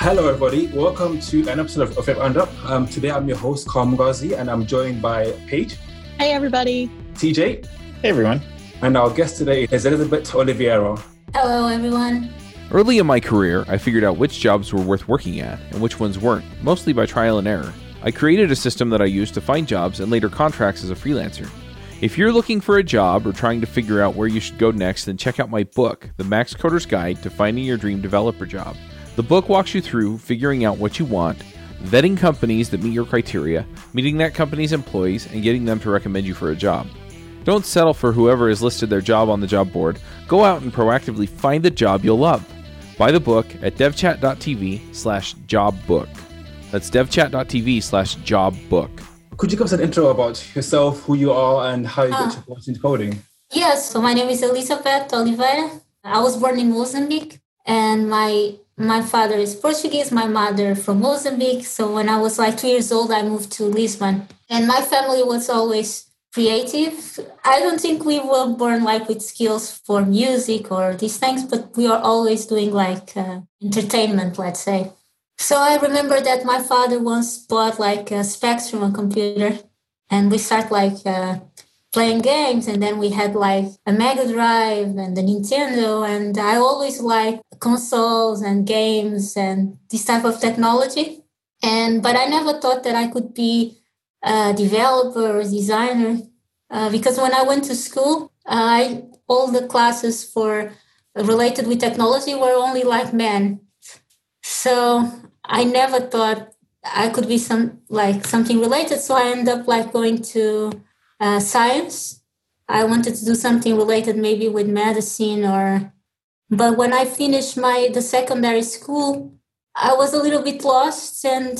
Hello, everybody. Welcome to an episode of, of Web Up. Um, today, I'm your host, Carl Mungazi, and I'm joined by Paige. Hey, everybody. TJ. Hey, everyone. And our guest today is Elizabeth Oliveira. Hello, everyone. Early in my career, I figured out which jobs were worth working at and which ones weren't, mostly by trial and error. I created a system that I used to find jobs and later contracts as a freelancer. If you're looking for a job or trying to figure out where you should go next, then check out my book, The Max Coder's Guide to Finding Your Dream Developer Job. The book walks you through figuring out what you want, vetting companies that meet your criteria, meeting that company's employees, and getting them to recommend you for a job. Don't settle for whoever has listed their job on the job board. Go out and proactively find the job you'll love. Buy the book at devchat.tv slash jobbook. That's devchat.tv slash jobbook. Could you give us an intro about yourself, who you are, and how you uh, got ah. into coding? Yes, so my name is Elizabeth Oliveira. I was born in Mozambique, and my my father is Portuguese, my mother from Mozambique. So when I was like two years old, I moved to Lisbon. And my family was always creative. I don't think we were born like with skills for music or these things, but we are always doing like uh, entertainment, let's say. So I remember that my father once bought like a Spectrum, a computer, and we start like uh, playing games and then we had like a mega drive and the nintendo and i always like consoles and games and this type of technology. And but i never thought that i could be a developer or designer uh, because when i went to school i all the classes for related with technology were only like men. So i never thought i could be some like something related so i ended up like going to uh, science. I wanted to do something related maybe with medicine or but when I finished my the secondary school, I was a little bit lost and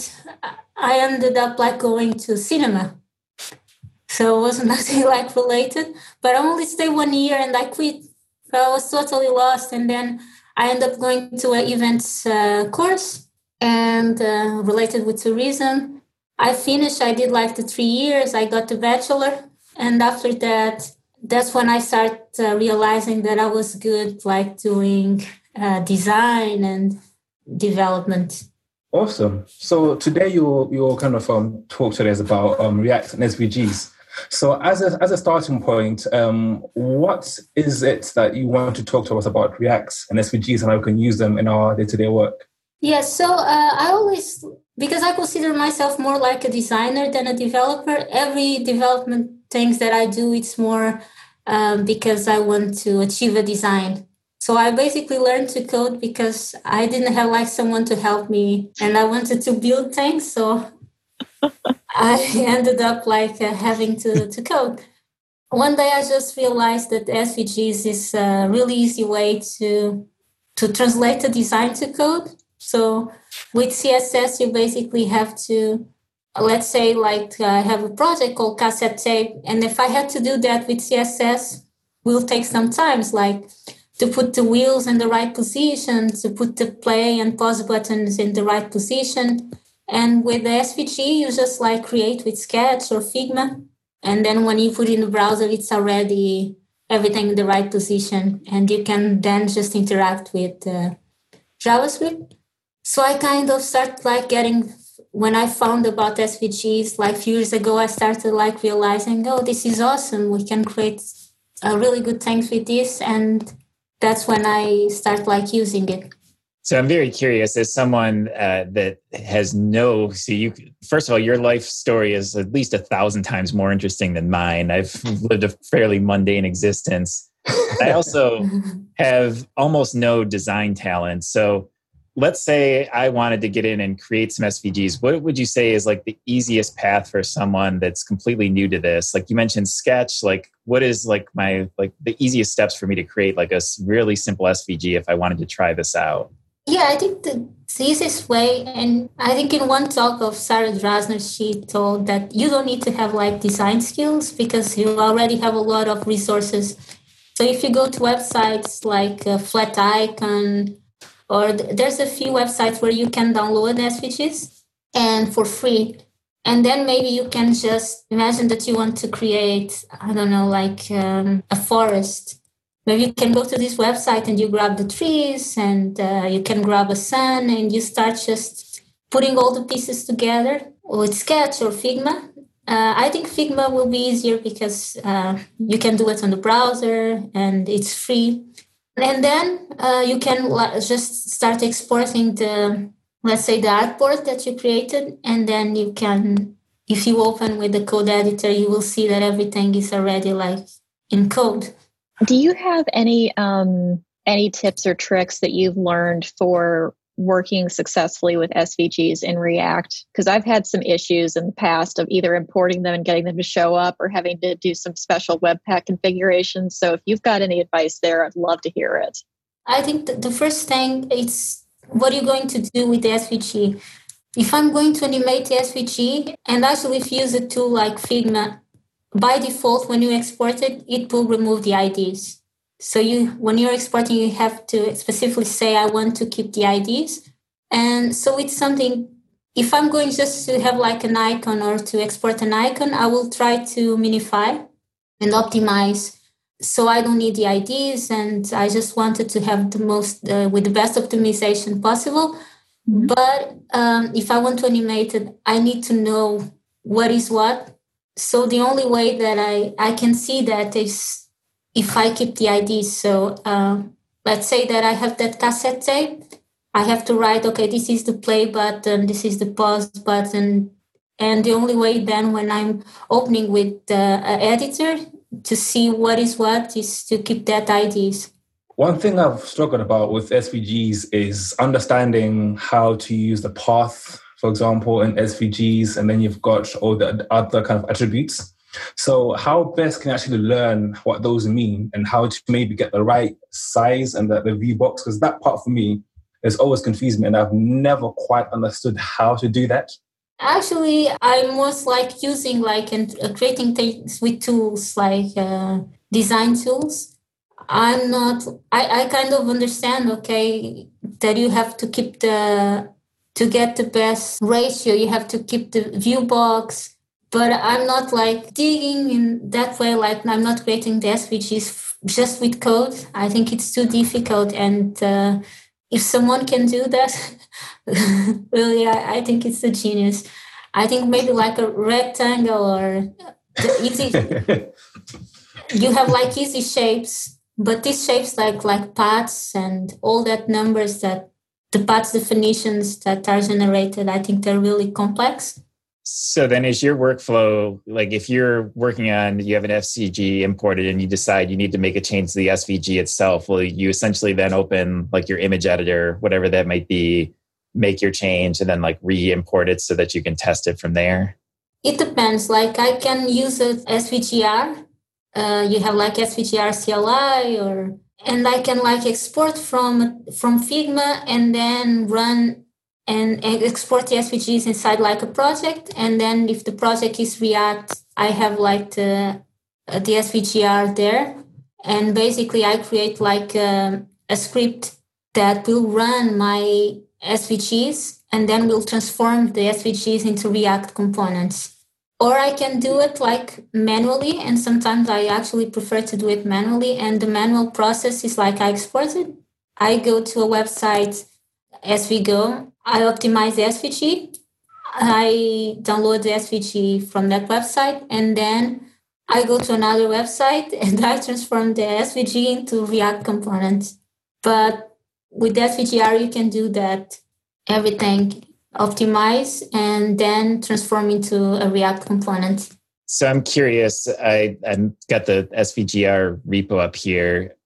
I ended up like going to cinema. So it was nothing like related. But I only stayed one year and I quit. So I was totally lost. And then I ended up going to an events uh, course and uh, related with tourism. I finished, I did like the three years, I got the bachelor. And after that, that's when I started uh, realizing that I was good, like doing uh, design and development. Awesome. So today you you kind of um, talk to us about um, React and SVGs. So as a as a starting point, um, what is it that you want to talk to us about React and SVGs and how we can use them in our day to day work? Yes. So uh, I always because I consider myself more like a designer than a developer. Every development things that I do, it's more um, because I want to achieve a design. So I basically learned to code because I didn't have like someone to help me, and I wanted to build things. So I ended up like uh, having to to code. One day I just realized that SVGs is a really easy way to to translate the design to code. So with CSS, you basically have to let's say like I have a project called cassette tape, and if I had to do that with CSS, will take some times like to put the wheels in the right position, to put the play and pause buttons in the right position. And with the SVG, you just like create with Sketch or Figma. And then when you put in the browser, it's already everything in the right position. And you can then just interact with uh, JavaScript. So I kind of start like getting when I found about SVGs like few years ago, I started like realizing, oh, this is awesome. We can create a really good things with this, and that's when I start like using it. So I'm very curious as someone uh, that has no. So you, first of all, your life story is at least a thousand times more interesting than mine. I've lived a fairly mundane existence. I also have almost no design talent. So let's say I wanted to get in and create some SVGs. What would you say is like the easiest path for someone that's completely new to this? Like you mentioned Sketch, like what is like my like the easiest steps for me to create like a really simple SVG if I wanted to try this out? Yeah, I think the easiest way, and I think in one talk of Sarah Drasner, she told that you don't need to have like design skills because you already have a lot of resources. So if you go to websites like uh, Flaticon, or there's a few websites where you can download SVGs and for free. And then maybe you can just imagine that you want to create, I don't know, like um, a forest. maybe you can go to this website and you grab the trees and uh, you can grab a sun and you start just putting all the pieces together with Sketch or Figma. Uh, I think Figma will be easier because uh, you can do it on the browser and it's free. And then uh, you can just start exporting the, let's say, the artboard that you created. And then you can, if you open with the code editor, you will see that everything is already like in code. Do you have any um, any tips or tricks that you've learned for working successfully with SVGs in React? Because I've had some issues in the past of either importing them and getting them to show up or having to do some special Webpack configurations. So if you've got any advice there, I'd love to hear it. I think the first thing is what are you going to do with the SVG? If I'm going to animate the SVG, and actually if you use a tool like Figma, by default, when you export it, it will remove the IDs. So you, when you're exporting, you have to specifically say, I want to keep the IDs. And so it's something, if I'm going just to have like an icon or to export an icon, I will try to minify and optimize. So I don't need the IDs and I just wanted to have the most, uh, with the best optimization possible. Mm-hmm. But um, if I want to animate it, I need to know what is what so the only way that I, I can see that is if I keep the IDs. So uh, let's say that I have that cassette tape. I have to write, okay, this is the play button, this is the pause button. And the only way then when I'm opening with the uh, editor to see what is what is to keep that IDs. One thing I've struggled about with SVGs is understanding how to use the path for example, in SVGs, and then you've got all the other kind of attributes. So, how best can you actually learn what those mean and how to maybe get the right size and the, the view box? Because that part for me has always confused me, and I've never quite understood how to do that. Actually, I'm most like using like and uh, creating things with tools like uh, design tools. I'm not. I I kind of understand. Okay, that you have to keep the to get the best ratio, you have to keep the view box. But I'm not like digging in that way. Like I'm not creating the SVGs just with code. I think it's too difficult. And uh, if someone can do that, really, I, I, think it's a genius. I think maybe like a rectangle or easy. you have like easy shapes, but these shapes like like paths and all that numbers that the path definitions that are generated, I think they're really complex. So then is your workflow like if you're working on you have an SVG imported and you decide you need to make a change to the SVG itself, will you essentially then open like your image editor, whatever that might be, make your change and then like re-import it so that you can test it from there? It depends. Like I can use a SVGR. Uh, you have like SVGR CLI or and I can like export from from Figma and then run and export the SVGs inside like a project. And then if the project is React, I have like the uh, the SVGR there, and basically I create like a, um, a script that will run my SVGs and then will transform the SVGs into React components or I can do it like manually. And sometimes I actually prefer to do it manually. And the manual process is like I export it. I go to a website SVGO. I optimize the SVG. I download the SVG from that website. And then I go to another website and I transform the SVG into React components. But with SVGR, you can do that everything optimize, and then transform into a React component. So I'm curious. I I got the SVGR repo up here.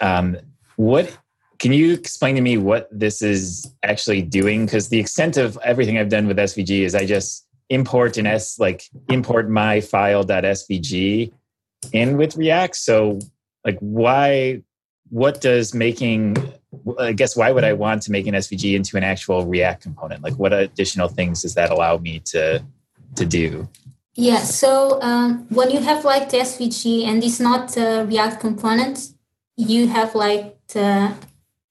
Um, what can you explain to me what this is actually doing? Because the extent of everything I've done with SVG is I just import an S like import my file.svg in with React. So like why what does making I guess why would I want to make an SVG into an actual React component? Like, what additional things does that allow me to to do? Yeah. So um, when you have like the SVG and it's not a React component, you have like the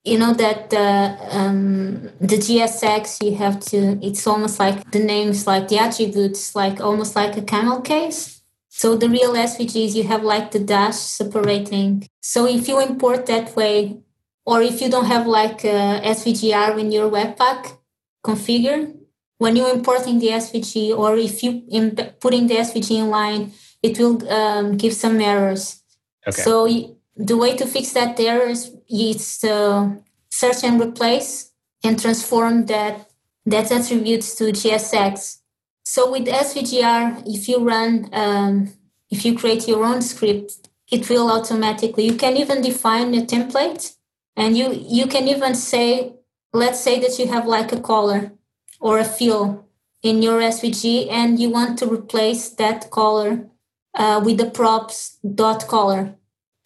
you know that the um, the JSX you have to. It's almost like the names, like the attributes, like almost like a camel case. So the real SVGs, you have like the dash separating. So if you import that way, or if you don't have like a SVGR in your Webpack configured, when you're importing the SVG, or if you imp- putting the SVG in line, it will um, give some errors. Okay. So the way to fix that errors is to search and replace and transform that that attributes to JSX. So with SVGR, if you run, um, if you create your own script, it will automatically. You can even define a template, and you you can even say, let's say that you have like a color or a fill in your SVG, and you want to replace that color uh, with the props dot color.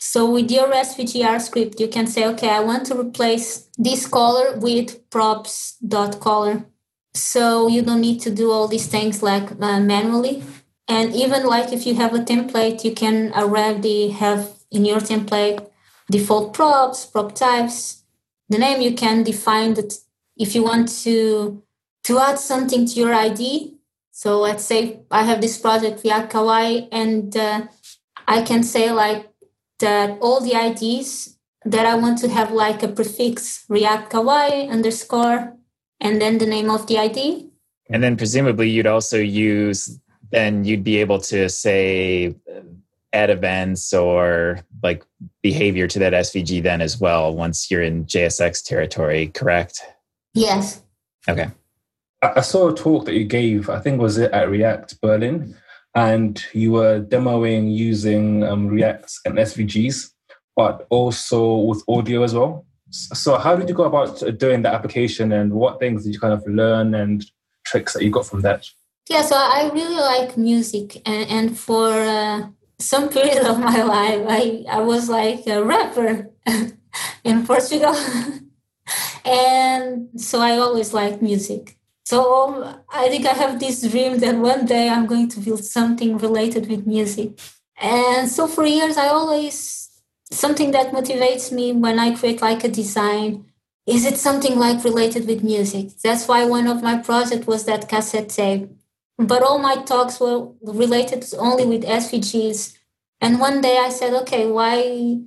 So with your SVGR script, you can say, okay, I want to replace this color with props dot color so you don't need to do all these things like uh, manually. And even like if you have a template you can already have in your template default props prop types the name. You can define that if you want to to add something to your id so let's say i have this project react kawaii and uh, i can say like that all the ids that i want to have like a prefix react kawaii underscore and then the name of the ID. And then presumably you'd also use, then you'd be able to say uh, add events or like behavior to that SVG then as well once you're in JSX territory, correct? Yes. Okay. I saw a talk that you gave, I think was it at React Berlin, and you were demoing using um, React and SVGs, but also with audio as well. So, how did you go about doing the application, and what things did you kind of learn and tricks that you got from that? Yeah, so I really like music, and, and for uh, some period of my life, I I was like a rapper in Portugal, and so I always liked music. So I think I have this dream that one day I'm going to build something related with music. And so for years, I always something that motivates me when I create like a design is it something like related with music. That's why one of my projects was that cassette tape. But all my talks were related only with SVGs. And one day I said, okay, why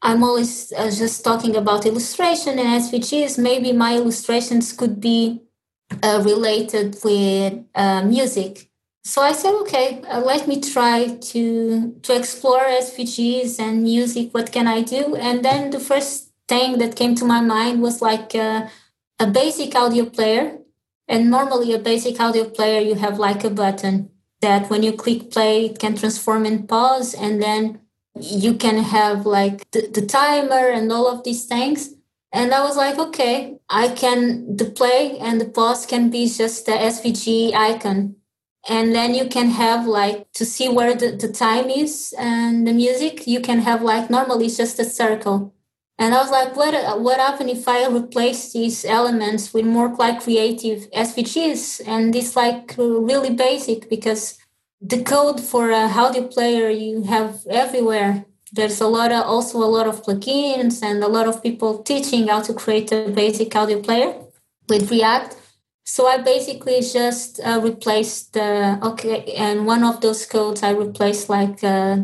I'm always uh, just talking about illustration and SVGs. Maybe my illustrations could be uh, related with uh, music. So I said, okay, uh, let me try to to explore SVGs and music. What can I do? And then the first thing that came to my mind was like a, a basic audio player. And normally, a basic audio player, you have like a button that when you click play, it can transform in pause, and then you can have like the, the timer and all of these things. And I was like, okay, I can the play and the pause can be just the SVG icon. And then you can have like to see where the, the time is and the music you can have like normally it's just a circle. And i was like what what happen if i replace these elements with more like creative svgs and it's like really basic because the code for a audio player you have everywhere there's a lot of also a lot of plugins and a lot of people teaching how to create a basic audio player with react so I basically just uh, replaced the okay, and one of those codes I replaced like uh,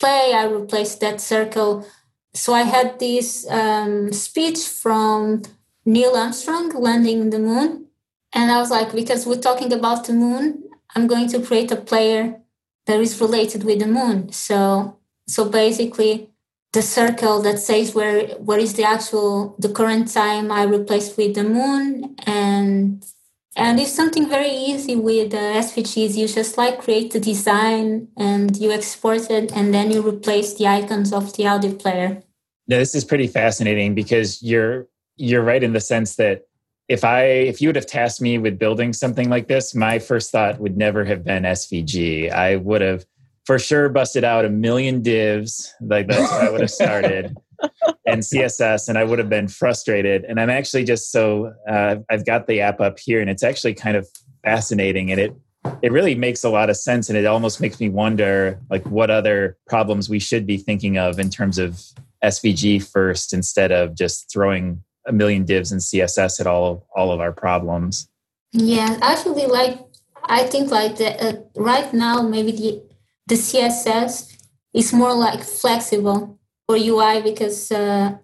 play. I replaced that circle. So I had this um, speech from Neil Armstrong landing the moon, and I was like, because we're talking about the moon, I'm going to create a player that is related with the moon. So so basically, the circle that says where where is the actual the current time I replaced with the moon and and it's something very easy with the uh, SVGs. You just like create the design and you export it, and then you replace the icons of the audio player. Now, this is pretty fascinating because you're you're right in the sense that if I if you would have tasked me with building something like this, my first thought would never have been SVG. I would have for sure busted out a million divs. Like that's where I would have started. and CSS, and I would have been frustrated. And I'm actually just so uh, I've got the app up here, and it's actually kind of fascinating, and it it really makes a lot of sense, and it almost makes me wonder like what other problems we should be thinking of in terms of SVG first instead of just throwing a million divs and CSS at all all of our problems. Yeah, actually, like I think like the, uh, right now maybe the the CSS is more like flexible for UI because uh,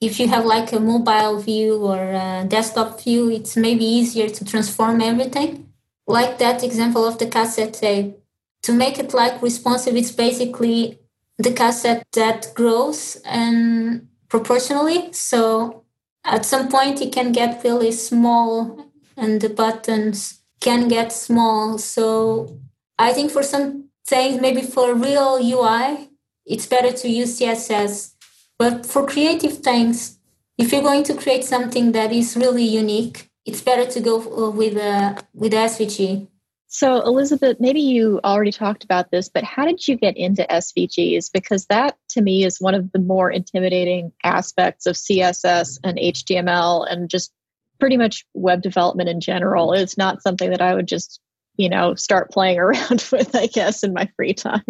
if you have like a mobile view or a desktop view, it's maybe easier to transform everything. Like that example of the cassette tape. To make it like responsive, it's basically the cassette that grows and proportionally. So at some point it can get really small and the buttons can get small. So I think for some things, maybe for real UI, it's better to use CSS. But for creative things, if you're going to create something that is really unique, it's better to go uh, with uh, with SVG. So, Elizabeth, maybe you already talked about this, but how did you get into SVGs? Because that to me is one of the more intimidating aspects of CSS and HTML and just pretty much web development in general. It's not something that I would just you know start playing around with i guess in my free time.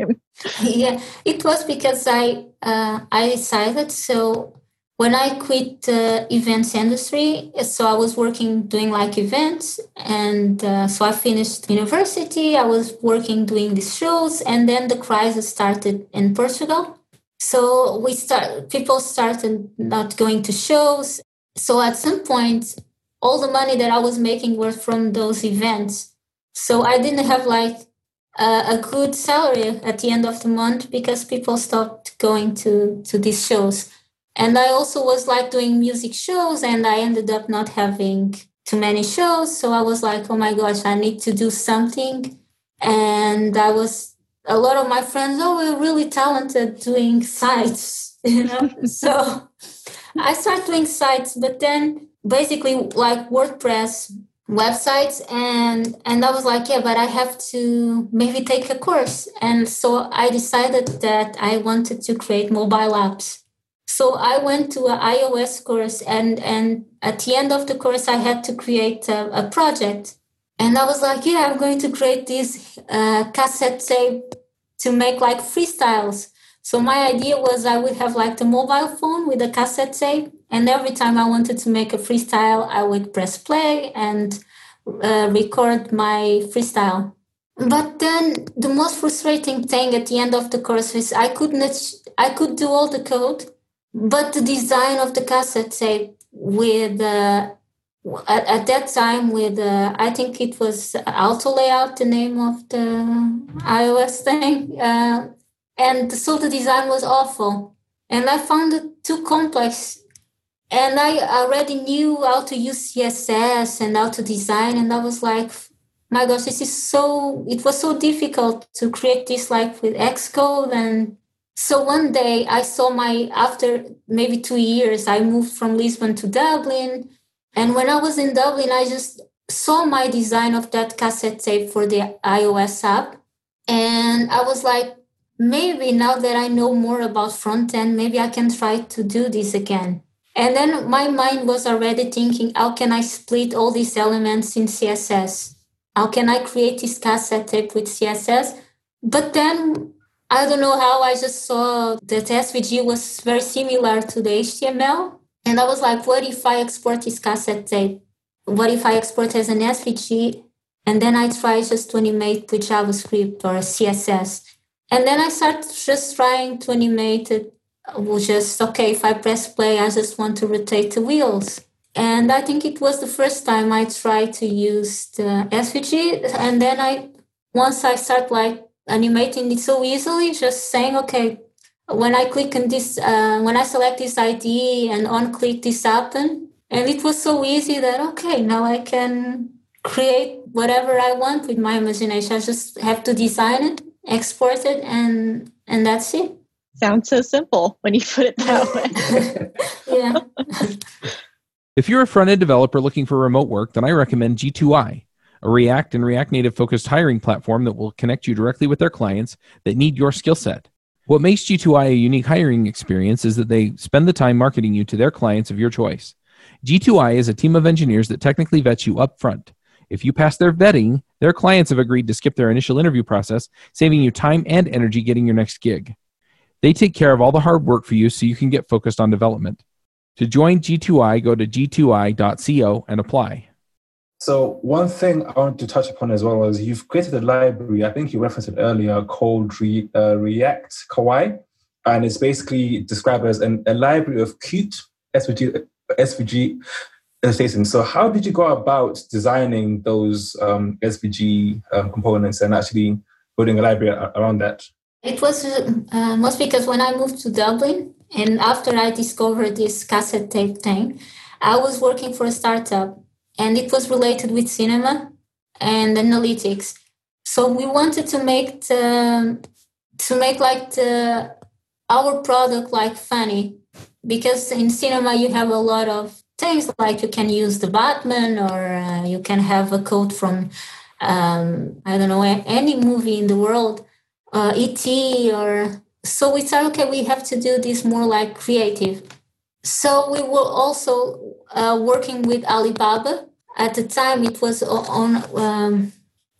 Yeah it was because i uh, i decided so when i quit the events industry so i was working doing like events and uh, so i finished university i was working doing these shows and then the crisis started in portugal. So we start people started not going to shows. So at some point all the money that i was making was from those events so I didn't have like a, a good salary at the end of the month because people stopped going to to these shows. And I also was like doing music shows, and I ended up not having too many shows. So I was like, oh my gosh, I need to do something. And I was a lot of my friends, oh, we're really talented doing sites, you know. so I started doing sites, but then basically like WordPress websites and and i was like yeah but i have to maybe take a course. And so i decided that i wanted to create mobile apps. So i went to an ios course and and at the end of the course i had to create a, a project. And i was like yeah i'm going to create this uh, cassette tape to make like freestyles. So my idea was I would have like the mobile phone with a cassette tape, and every time I wanted to make a freestyle, I would press play and uh, record my freestyle. But then the most frustrating thing at the end of the course is I couldn't I could do all the code, but the design of the cassette tape with uh, at, at, that time with uh, I think it was Auto Layout, the name of the iOS thing. Uh, and so the design was awful and i found it too complex and i already knew how to use css and how to design and i was like my gosh this is so it was so difficult to create this like with xcode. And so one day i saw my after maybe two years i moved from lisbon to dublin. And when i was in dublin i just saw my design of that cassette tape for the ios app. And i was like maybe now that I know more about front end, maybe I can try to do this again. And then my mind was already thinking, how can I split all these elements in CSS? How can I create this cassette tape with CSS? But then I don't know how I just saw that SVG was very similar to the HTML. And I was like, what if I export this cassette tape? What if I export as an SVG? And then I try just to animate with JavaScript or CSS. And then I started just trying to animate it. Was just okay. If I press play, I just want to rotate the wheels. And I think it was the first time I tried to use the SVG. And then I, once I start like animating it so easily, just saying, okay, when I click on this, uh, when I select this ID and on click this happen, and it was so easy that okay, now I can create whatever I want with my imagination. I just have to design it export it and and that's it sounds so simple when you put it that way. Yeah. If you're a front-end developer looking for remote work then i recommend g2i a react and react native focused hiring platform that will connect you directly with their clients that need your skill set. What makes g2i a unique hiring experience is that they spend the time marketing you to their clients of your choice. G2i is a team of engineers that technically vets you up front if you pass their vetting, their clients have agreed to skip their initial interview process, saving you time and energy getting your next gig. They take care of all the hard work for you so you can get focused on development. To join G2I, go to g2i.co and apply. So one thing I want to touch upon as well is you've created a library. I think you referenced it earlier called Re, uh, React Kawaii, and it's basically described as an, a library of cute SVG SVG. So how did you go about designing those um, SVG um, components and actually building a library around that? It was uh, most because when I moved to Dublin and after I discovered this cassette tape thing, I was working for a startup and it was related with cinema and analytics. So we wanted to make the, to make like the, our product like funny because in cinema you have a lot of things like you can use the Batman or uh, you can have a quote from um, I don't know any movie in the world, uh, ET or so we said okay we have to do this more like creative. So we were also uh, working with Alibaba. At the time, it was on. Um,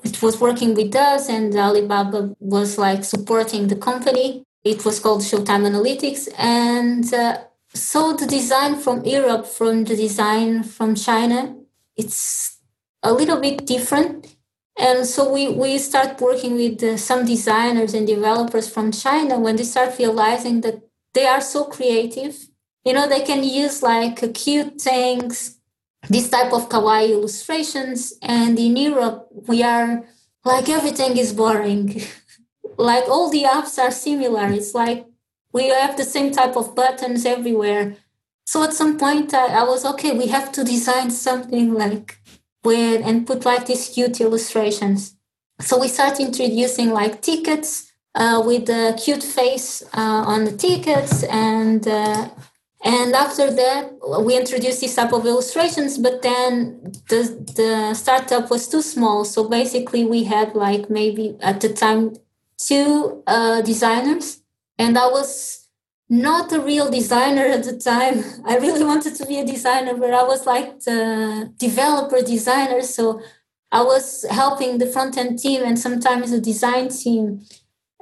it was working with us, and Alibaba was like supporting the company. It was called Showtime Analytics, and uh, so the design from Europe, from the design from China, it's a little bit different. And so we, we start working with uh, some designers and developers from China when they start realizing that they are so creative. You know they can use like cute things this type of kawaii illustrations and in europe we are like everything is boring. Like all the apps are similar. It's like we have the same type of buttons everywhere. So at some point I, I was okay we have to design something like with and put like these cute illustrations so we start introducing like tickets uh, with the cute face uh, on the tickets and uh, and after that, we introduced this type of illustrations, but then the, the startup was too small. So basically, we had like maybe at the time two uh, designers, and I was not a real designer at the time. I really wanted to be a designer, but I was like the developer designer. So I was helping the front end team and sometimes the design team.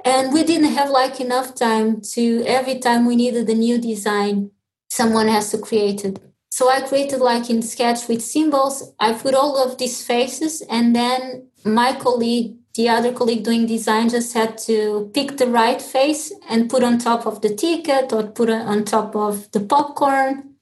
And we didn't have like enough time to every time we needed a new design someone has to create it. So I created like in Sketch with symbols. I put all of these faces, and then my colleague, the other colleague doing design, just had to pick the right face and put on top of the ticket or put on top of the popcorn.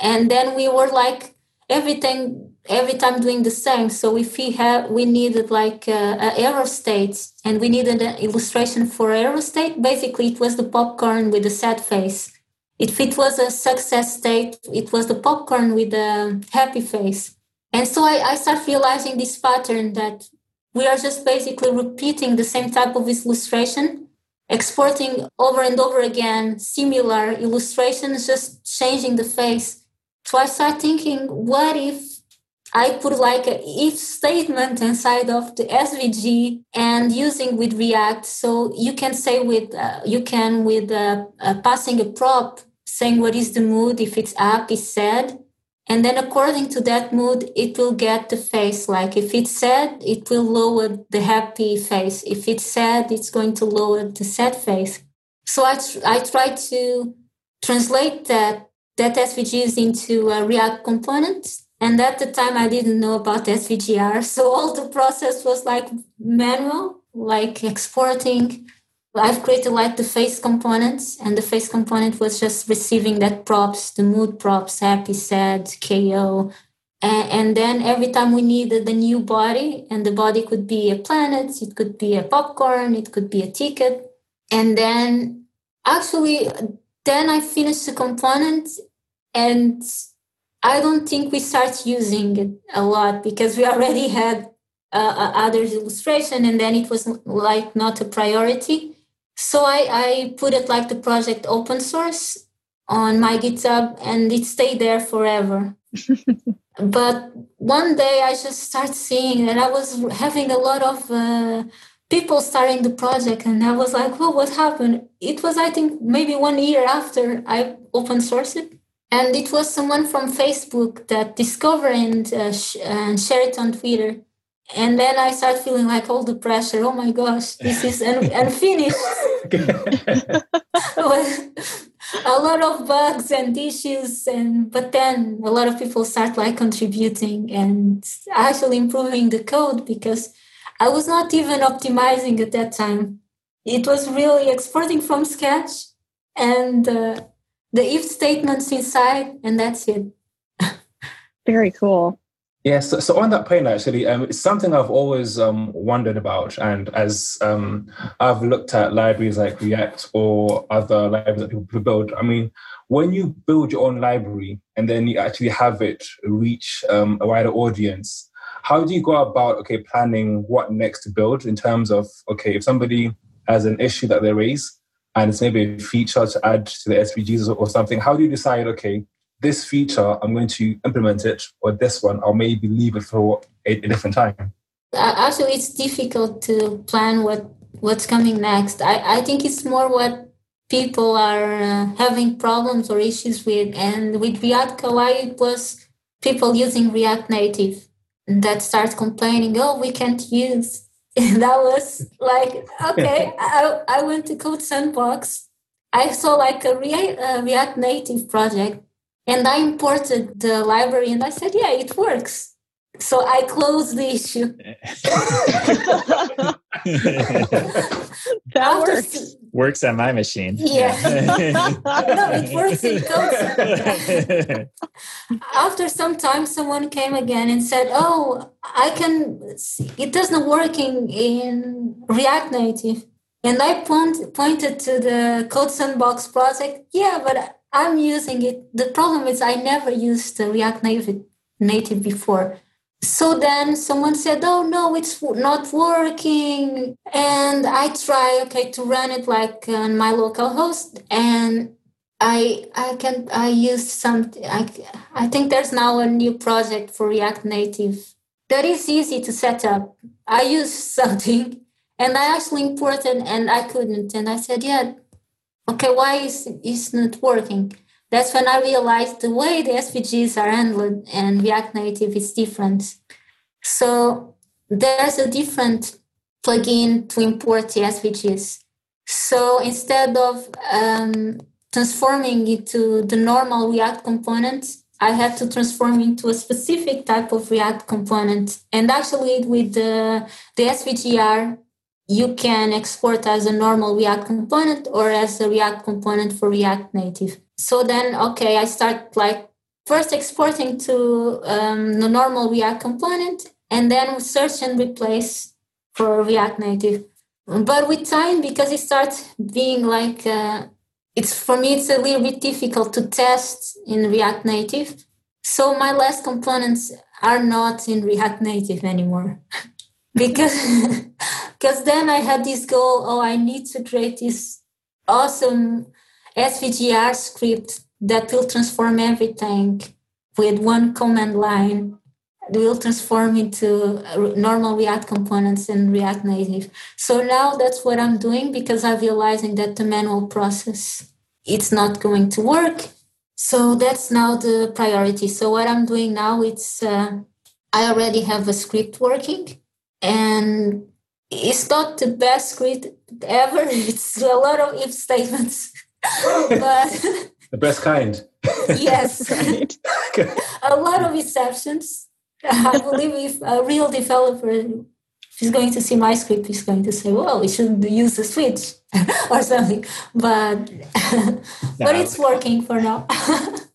And then we were like everything every time doing the same. So if we have we needed like a, a arrow state and we needed an illustration for error state, basically it was the popcorn with the sad face if it was a success state, it was the popcorn with the happy face. And so I, I start realizing this pattern that we are just basically repeating the same type of illustration, exporting over and over again similar illustrations, just changing the face. So I start thinking, what if I put like a if statement inside of the SVG and using with React. So you can say with uh, you can with uh, uh, passing a prop saying what is the mood if it's up is sad and then according to that mood it will get the face like if it's sad it will lower the happy face if it's sad it's going to lower the sad face so i, tr- I try to translate that that svgs into a react component and at the time, I didn't know about SVGR. So all the process was like manual, like exporting. I've created like the face components, and the face component was just receiving that props, the mood props, happy, sad, KO. And, and then every time we needed a new body, and the body could be a planet, it could be a popcorn, it could be a ticket. And then actually, then I finished the component and I don't think we start using it a lot because we already had uh, uh, others illustration and then it was like not a priority. So I, I put it like the project open source on my GitHub and it stayed there forever. but one day I just started seeing that I was having a lot of uh, people starting the project and I was like, well, what happened? It was, I think, maybe one year after I open sourced it and it was someone from Facebook that discovered and, uh, sh- and shared it on Twitter. And then I start feeling like all the pressure. Oh my gosh, this is and un- unfinished. a lot of bugs and issues and but then a lot of people start like contributing and actually improving the code because i was not even optimizing at that time it was really exporting from sketch and uh, the if statements inside and that's it very cool Yes, so, so, on that point, actually, um, it's something I've always um, wondered about. And as um, I've looked at libraries like React or other libraries that people build, I mean, when you build your own library and then you actually have it reach um, a wider audience, how do you go about, okay, planning what next to build in terms of, okay, if somebody has an issue that they raise and it's maybe a feature to add to the SVGs or something, how do you decide, okay, this feature, I'm going to implement it, or this one, I'll maybe leave it for a, a different time? Actually, it's difficult to plan what what's coming next. I, I think it's more what people are uh, having problems or issues with. And with React Kawaii, it was people using React Native that start complaining, oh, we can't use. That was like, okay, I, I went to Code Sandbox. I saw like a, React, a React Native project and I imported the library and I said, yeah, it works. So I closed the issue. that works. Works on my machine. Yeah. no, it works in code. After some time, someone came again and said, oh, I can, it doesn't work in, in React Native. And I point, pointed to the Code Sandbox project. Yeah, but I'm using it. The problem is I never used React Native, native before. So then someone said, "Oh no, it's not working," and I try okay to run it like on my local host, and I I can I used some. I I think there's now a new project for React Native that is easy to set up. I used something, and I actually imported, and I couldn't, and I said, "Yeah, okay, why is it's not working? That's when I realized the way the SVGs are handled and React Native is different. So there's a different plugin to import the SVGs. So instead of um, transforming it to the normal React component, I had to transform into a specific type of React component. And actually, with the, the SVGR, you can export as a normal React component or as a React component for React Native. So then, okay, I start like first exporting to um, the normal React component and then search and replace for React Native. But with time, because it starts being like, uh, it's for me, it's a little bit difficult to test in React Native. So my last components are not in React Native anymore. because because then I had this goal oh I need to create this awesome SVGR script that will transform everything with one command line it will transform into normal React components in React Native. So now that's what I'm doing because I'm realizing that the manual process it's not going to work. So that's now the priority. So what I'm doing now it's uh, I already have a script working and it's not the best script ever. It's a lot of if statements, but the best kind. yes, a lot of exceptions. I believe if a real developer is going to see my script, he's going to say, "Well, we should use the switch or something." But but it's working for now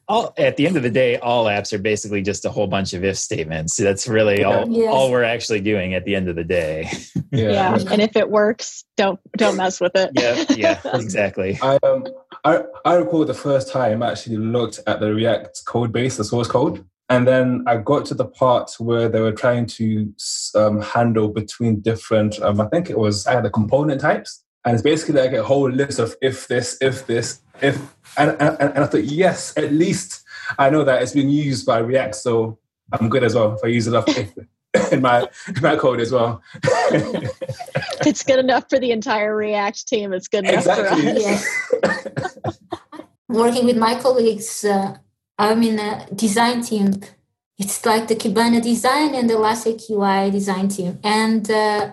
all at the end of the day, all apps are basically just a whole bunch of if statements. That's really all yes. all we're actually doing at the end of the day. Yeah. yeah. And if it works, don't don't mess with it. yeah, yeah, exactly. I um I, I recall the first time I actually looked at the React code base, the source code. And then I got to the part where they were trying to um, handle between different, um, I think it was the component types. And it's basically like a whole list of if this, if this, if and, and, and I thought, yes, at least I know that it's been used by React, so I'm good as well if I use it up in my in my code as well. it's good enough for the entire React team. It's good enough exactly. for us. Yes. Working with my colleagues, uh, I'm in a design team. It's like the Kibana design and the Elastic UI design team, and uh,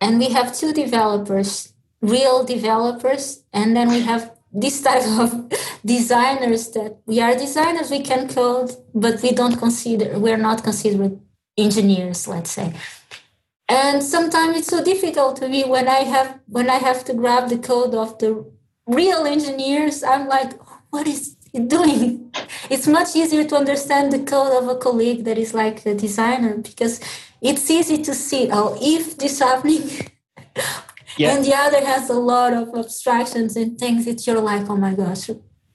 and we have two developers real developers, and then we have this type of designers that we are designers, we can code, but we don't consider, we're not considered engineers, let's say. And sometimes it's so difficult to me when I have when I have to grab the code of the real engineers. I'm like, what is it doing? It's much easier to understand the code of a colleague that is like a designer because it's easy to see, oh, if this happening, yeah. and the other has a lot of abstractions and things that you're like, oh my gosh,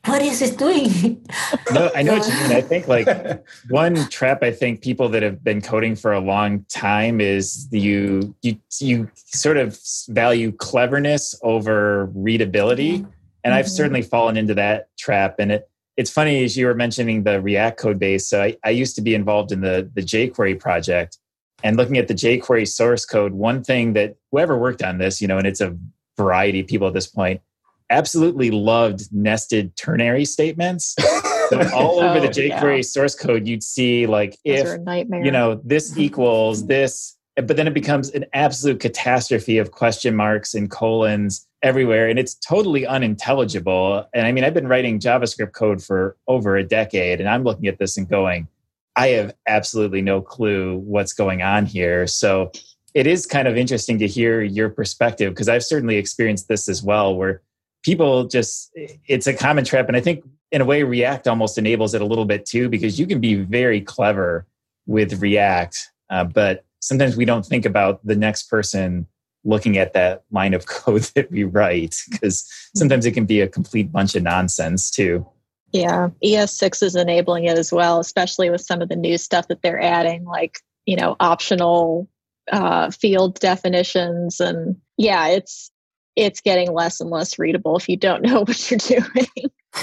what is it doing? no, I know what you mean. I think like one trap I think people that have been coding for a long time is you you you sort of value cleverness over readability. Mm-hmm. And I've mm-hmm. certainly fallen into that trap. And it it's funny as you were mentioning the React code base. So I, I used to be involved in the the jQuery project and looking at the jQuery source code, one thing that whoever worked on this, you know, and it's a variety of people at this point, absolutely loved nested ternary statements. So all over the oh, jQuery yeah. source code, you'd see like Those if you know this equals this, but then it becomes an absolute catastrophe of question marks and colons everywhere, and it's totally unintelligible. And I mean, I've been writing JavaScript code for over a decade, and I'm looking at this and going, I have absolutely no clue what's going on here. So it is kind of interesting to hear your perspective because I've certainly experienced this as well, where people just, it's a common trap. And I think in a way, React almost enables it a little bit too, because you can be very clever with React, uh, but sometimes we don't think about the next person looking at that line of code that we write because sometimes it can be a complete bunch of nonsense too. Yeah, ES6 is enabling it as well, especially with some of the new stuff that they're adding, like, you know, optional uh, field definitions. And yeah, it's it's getting less and less readable if you don't know what you're doing.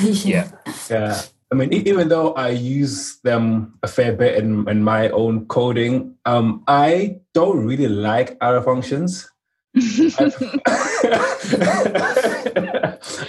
yeah. Yeah. I mean, even though I use them a fair bit in, in my own coding, um, I don't really like arrow functions. I,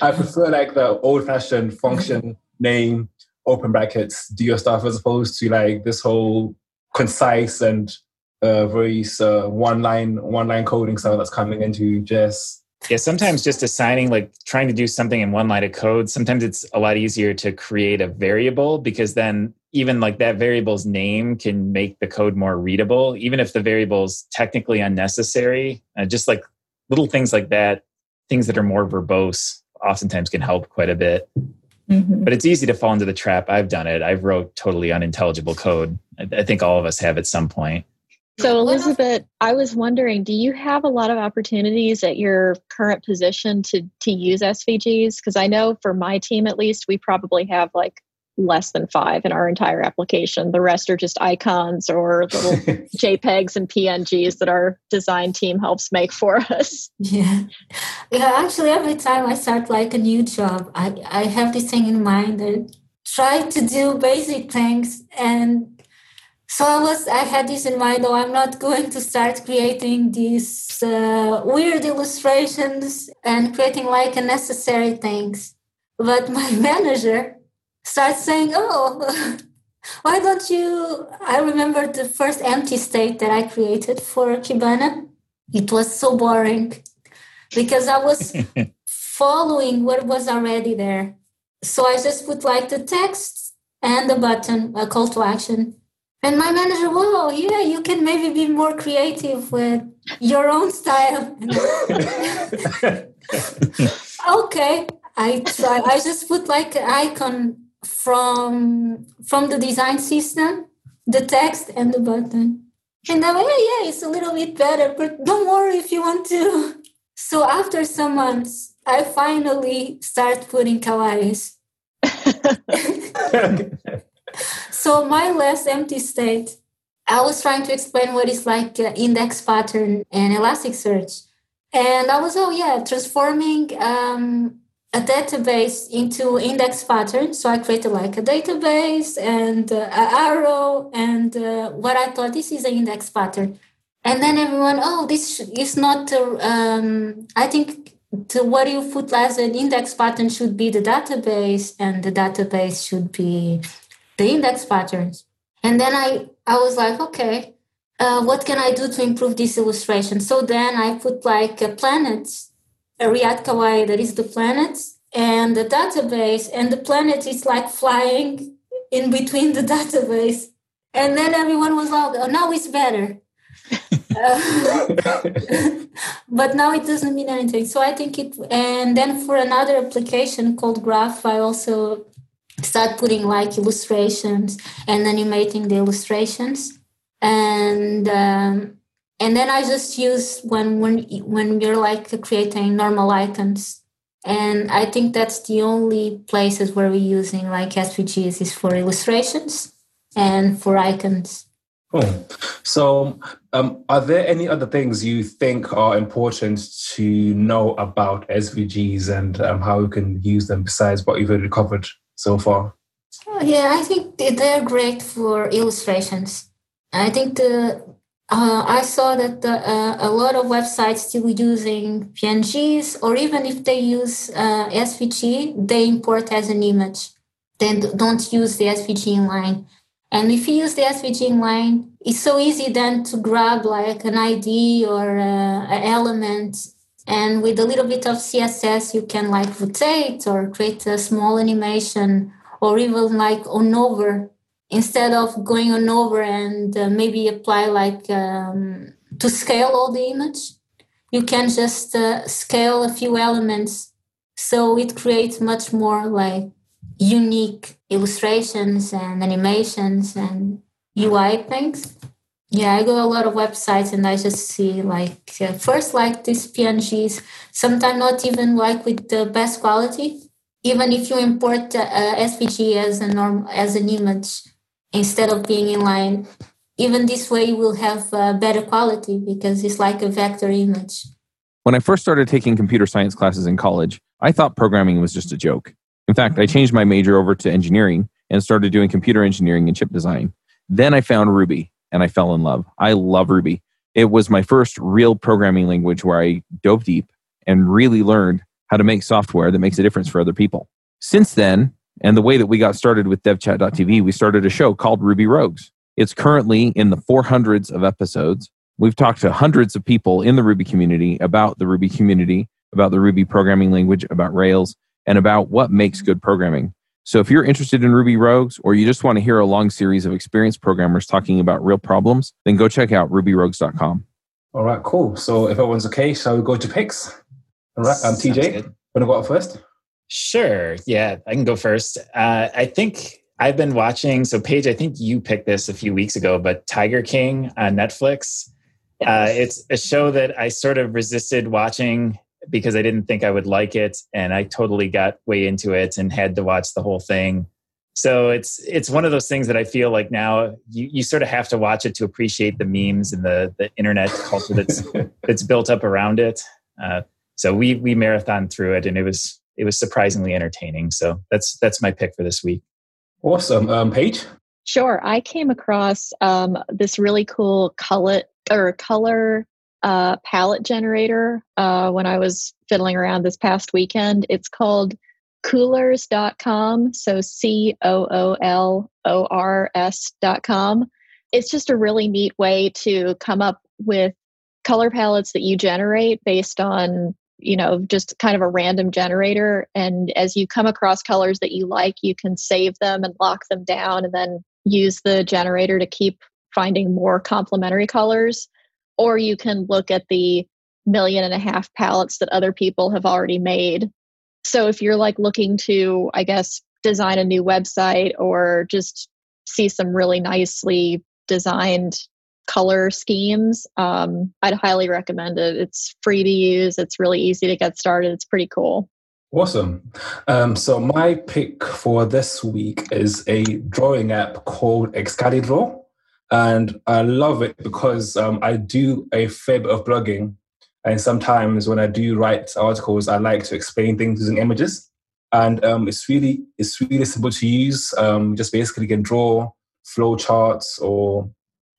I prefer like the old fashioned function name, open brackets, do your stuff as opposed to like this whole concise and uh, very uh, one line one line coding style that's coming into JS. Yeah, sometimes just assigning like trying to do something in one line of code, sometimes it's a lot easier to create a variable because then even like that variable's name can make the code more readable, even if the variable is technically unnecessary. Uh, just like little things like that, things that are more verbose oftentimes can help quite a bit. Mm-hmm. But it's easy to fall into the trap. I've done it. I've wrote totally unintelligible code. I, I think all of us have at some point. So, Elizabeth, I was wondering, do you have a lot of opportunities at your current position to to use SVGs? Because I know for my team, at least, we probably have like less than five in our entire application. The rest are just icons or little JPEGs and PNGs that our design team helps make for us. Yeah. Yeah, actually every time I start like a new job, I, I have this thing in mind that try to do basic things and so I was I had this in mind oh I'm not going to start creating these uh, weird illustrations and creating like unnecessary things. But my manager start saying, oh, why don't you? I remember the first empty state that I created for Kibana. It was so boring because I was following what was already there. So I just put like the text and the button, a call to action. And my manager, whoa, yeah, you can maybe be more creative with your own style. okay, I try. I just put like an icon from from the design system, the text and the button. And I'm like, yeah, yeah, it's a little bit better, but don't worry if you want to. So after some months, I finally start putting kawaiis. so my last empty state, I was trying to explain what is like index pattern and Elasticsearch. And I was, oh yeah, transforming um, a database into index pattern. So I created like a database and uh, an arrow and uh, what I thought this is an index pattern. And then everyone, oh, this is not, um, I think to what you put as an index pattern should be the database and the database should be the index patterns. And then I, I was like, okay, uh, what can I do to improve this illustration? So then I put like a planets a React Kawaii that is the planets and the database, and the planet is like flying in between the database. And then everyone was like, oh, now it's better. but now it doesn't mean anything. So I think it, and then for another application called Graph, I also start putting like illustrations and animating the illustrations. And, um, and then I just use when, when, when you're like creating normal icons and I think that's the only places where we're using like SVGs is for illustrations and for icons. Cool. So, um, are there any other things you think are important to know about SVGs and um, how we can use them besides what you've already covered so far? Oh, yeah, I think they're great for illustrations. I think the uh, I saw that the, uh, a lot of websites still using PNGs, or even if they use uh, SVG, they import as an image. They don't use the SVG inline. And if you use the SVG inline, it's so easy then to grab like an ID or uh, an element. And with a little bit of CSS, you can like rotate or create a small animation or even like on over instead of going on over and uh, maybe apply like um, to scale all the image you can just uh, scale a few elements. So it creates much more like unique illustrations and animations and ui things. Yeah i go a lot of websites and i just see like uh, first like these pngs sometimes not even like with the best quality. Even if you import uh, svg as a norm as an image instead of being in line. even this way will have uh, better quality because it's like a vector image. When i first started taking computer science classes in college i thought programming was just a joke. In fact i changed my major over to engineering and started doing computer engineering and chip design. Then i found ruby and i fell in love. I love ruby. It was my first real programming language where i dove deep and really learned how to make software that makes a difference for other people. Since then and the way that we got started with devchat.tv, we started a show called Ruby Rogues. It's currently in the 400s of episodes. We've talked to hundreds of people in the Ruby community about the Ruby community, about the Ruby programming language, about Rails, and about what makes good programming. So if you're interested in Ruby Rogues or you just want to hear a long series of experienced programmers talking about real problems, then go check out rubyrogues.com. All right, cool. So if everyone's okay, shall we go to picks? All right, I'm um, TJ. Want to go out first? Sure. Yeah, I can go first. Uh, I think I've been watching. So, Paige, I think you picked this a few weeks ago, but Tiger King on Netflix. Uh, it's a show that I sort of resisted watching because I didn't think I would like it, and I totally got way into it and had to watch the whole thing. So it's it's one of those things that I feel like now you, you sort of have to watch it to appreciate the memes and the the internet culture that's that's built up around it. Uh, so we we marathon through it, and it was it was surprisingly entertaining. So that's that's my pick for this week. Awesome, um, Paige. Sure, I came across um, this really cool color or color uh, palette generator uh, when I was fiddling around this past weekend. It's called coolors.com. So C O O L O R S.com. It's just a really neat way to come up with color palettes that you generate based on you know just kind of a random generator. And as you come across colors that you like you can save them and lock them down and then use the generator to keep finding more complementary colors. Or you can look at the million and a half palettes that other people have already made. So if you're like looking to i guess design a new website or just see some really nicely designed color schemes, um, I'd highly recommend it. It's free to use, it's really easy to get started, it's pretty cool. Awesome. Um, so, my pick for this week is a drawing app called Excalidraw. And I love it because um, I do a fair bit of blogging. And sometimes when I do write articles, I like to explain things using images. And um, it's really it's really simple to use. Um, just basically can draw flow charts or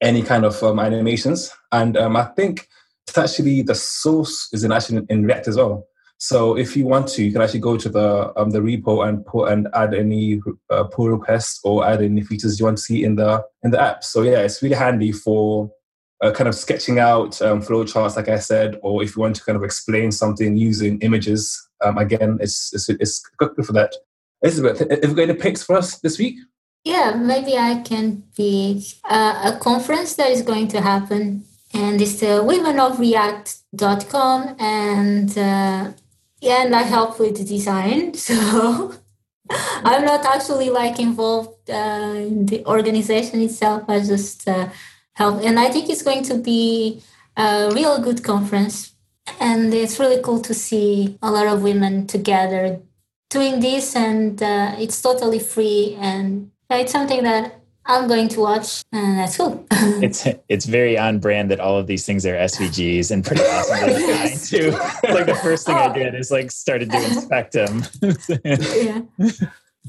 any kind of um, animations. And um, I think it's actually the source is in actually in React as well. So if you want to, you can actually go to the um, the repo and put and add any uh, pull requests or add any features you want to see in the in the app. So yeah, it's really handy for uh, kind of sketching out um, flowcharts, like I said, or if you want to kind of explain something using images, um, again, it's, it's, it's good for that. Elizabeth, have you got any picks for us this week? Yeah, maybe I can be uh, a conference that is going to happen, and it's the womenofreact.com, and uh, yeah, and I help with the design, so I'm not actually like involved uh, in the organization itself. I just uh, help, and I think it's going to be a real good conference, and it's really cool to see a lot of women together doing this, and uh, it's totally free, and it's something that I'm going to watch, and that's cool. it's it's very on brand that all of these things are SVGs and pretty awesome yes. too. like the first thing oh. I did is like started to inspect them. yeah,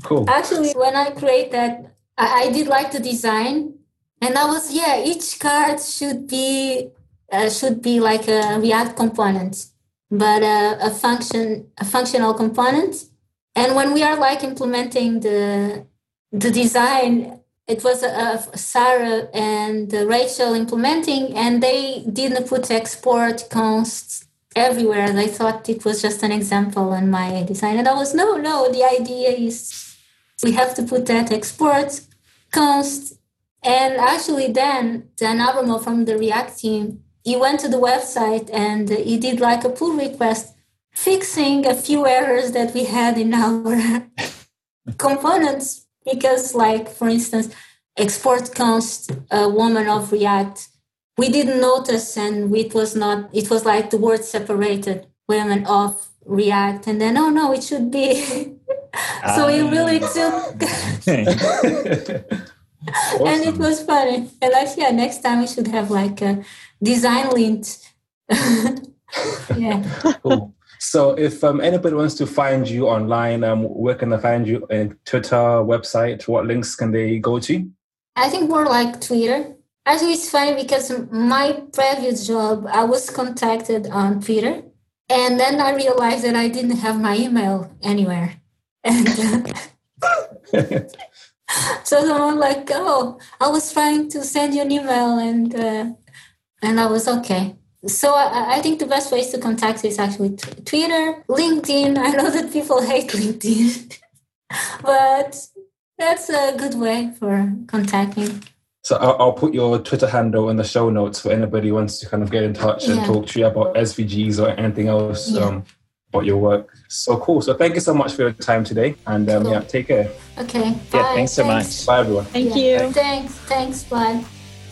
cool. Actually, when I create that, I, I, did like the design, and I was yeah, each card should be uh, should be like a React component, but uh, a function a functional component and when we are like implementing the the design it was uh, sarah and uh, rachel implementing and they didn't put export const everywhere they thought it was just an example in my design and i was no no the idea is we have to put that export const and actually then dan abramov from the react team he went to the website and he did like a pull request fixing a few errors that we had in our components because like for instance export const a uh, woman of react we didn't notice and it was not it was like the word separated women of react and then oh no it should be. So it ah. really took awesome. and it was funny. And like yeah next time we should have like a design lint. Yeah. Cool. So, if um, anybody wants to find you online, um, where can they find you? In Twitter, website? What links can they go to? I think more like Twitter. Actually, it's funny because my previous job, I was contacted on Twitter, and then I realized that I didn't have my email anywhere. And uh, so someone like, "Oh, I was trying to send you an email," and uh, and I was okay so I, I, think the best ways to contact is actually t- Twitter, LinkedIn. I know that people hate LinkedIn, but that's a good way for contacting. So I'll, I'll, put your Twitter handle in the show notes for anybody who wants to kind of get in touch and yeah. talk to you about SVGs or anything else yeah. um, about your work. So cool. So thank you so much for your time today, and um, cool. yeah, take care. Okay. Bye. Yeah. Thanks so thanks. much. Bye everyone. Thank yeah. you. Thanks. Thanks. Bye.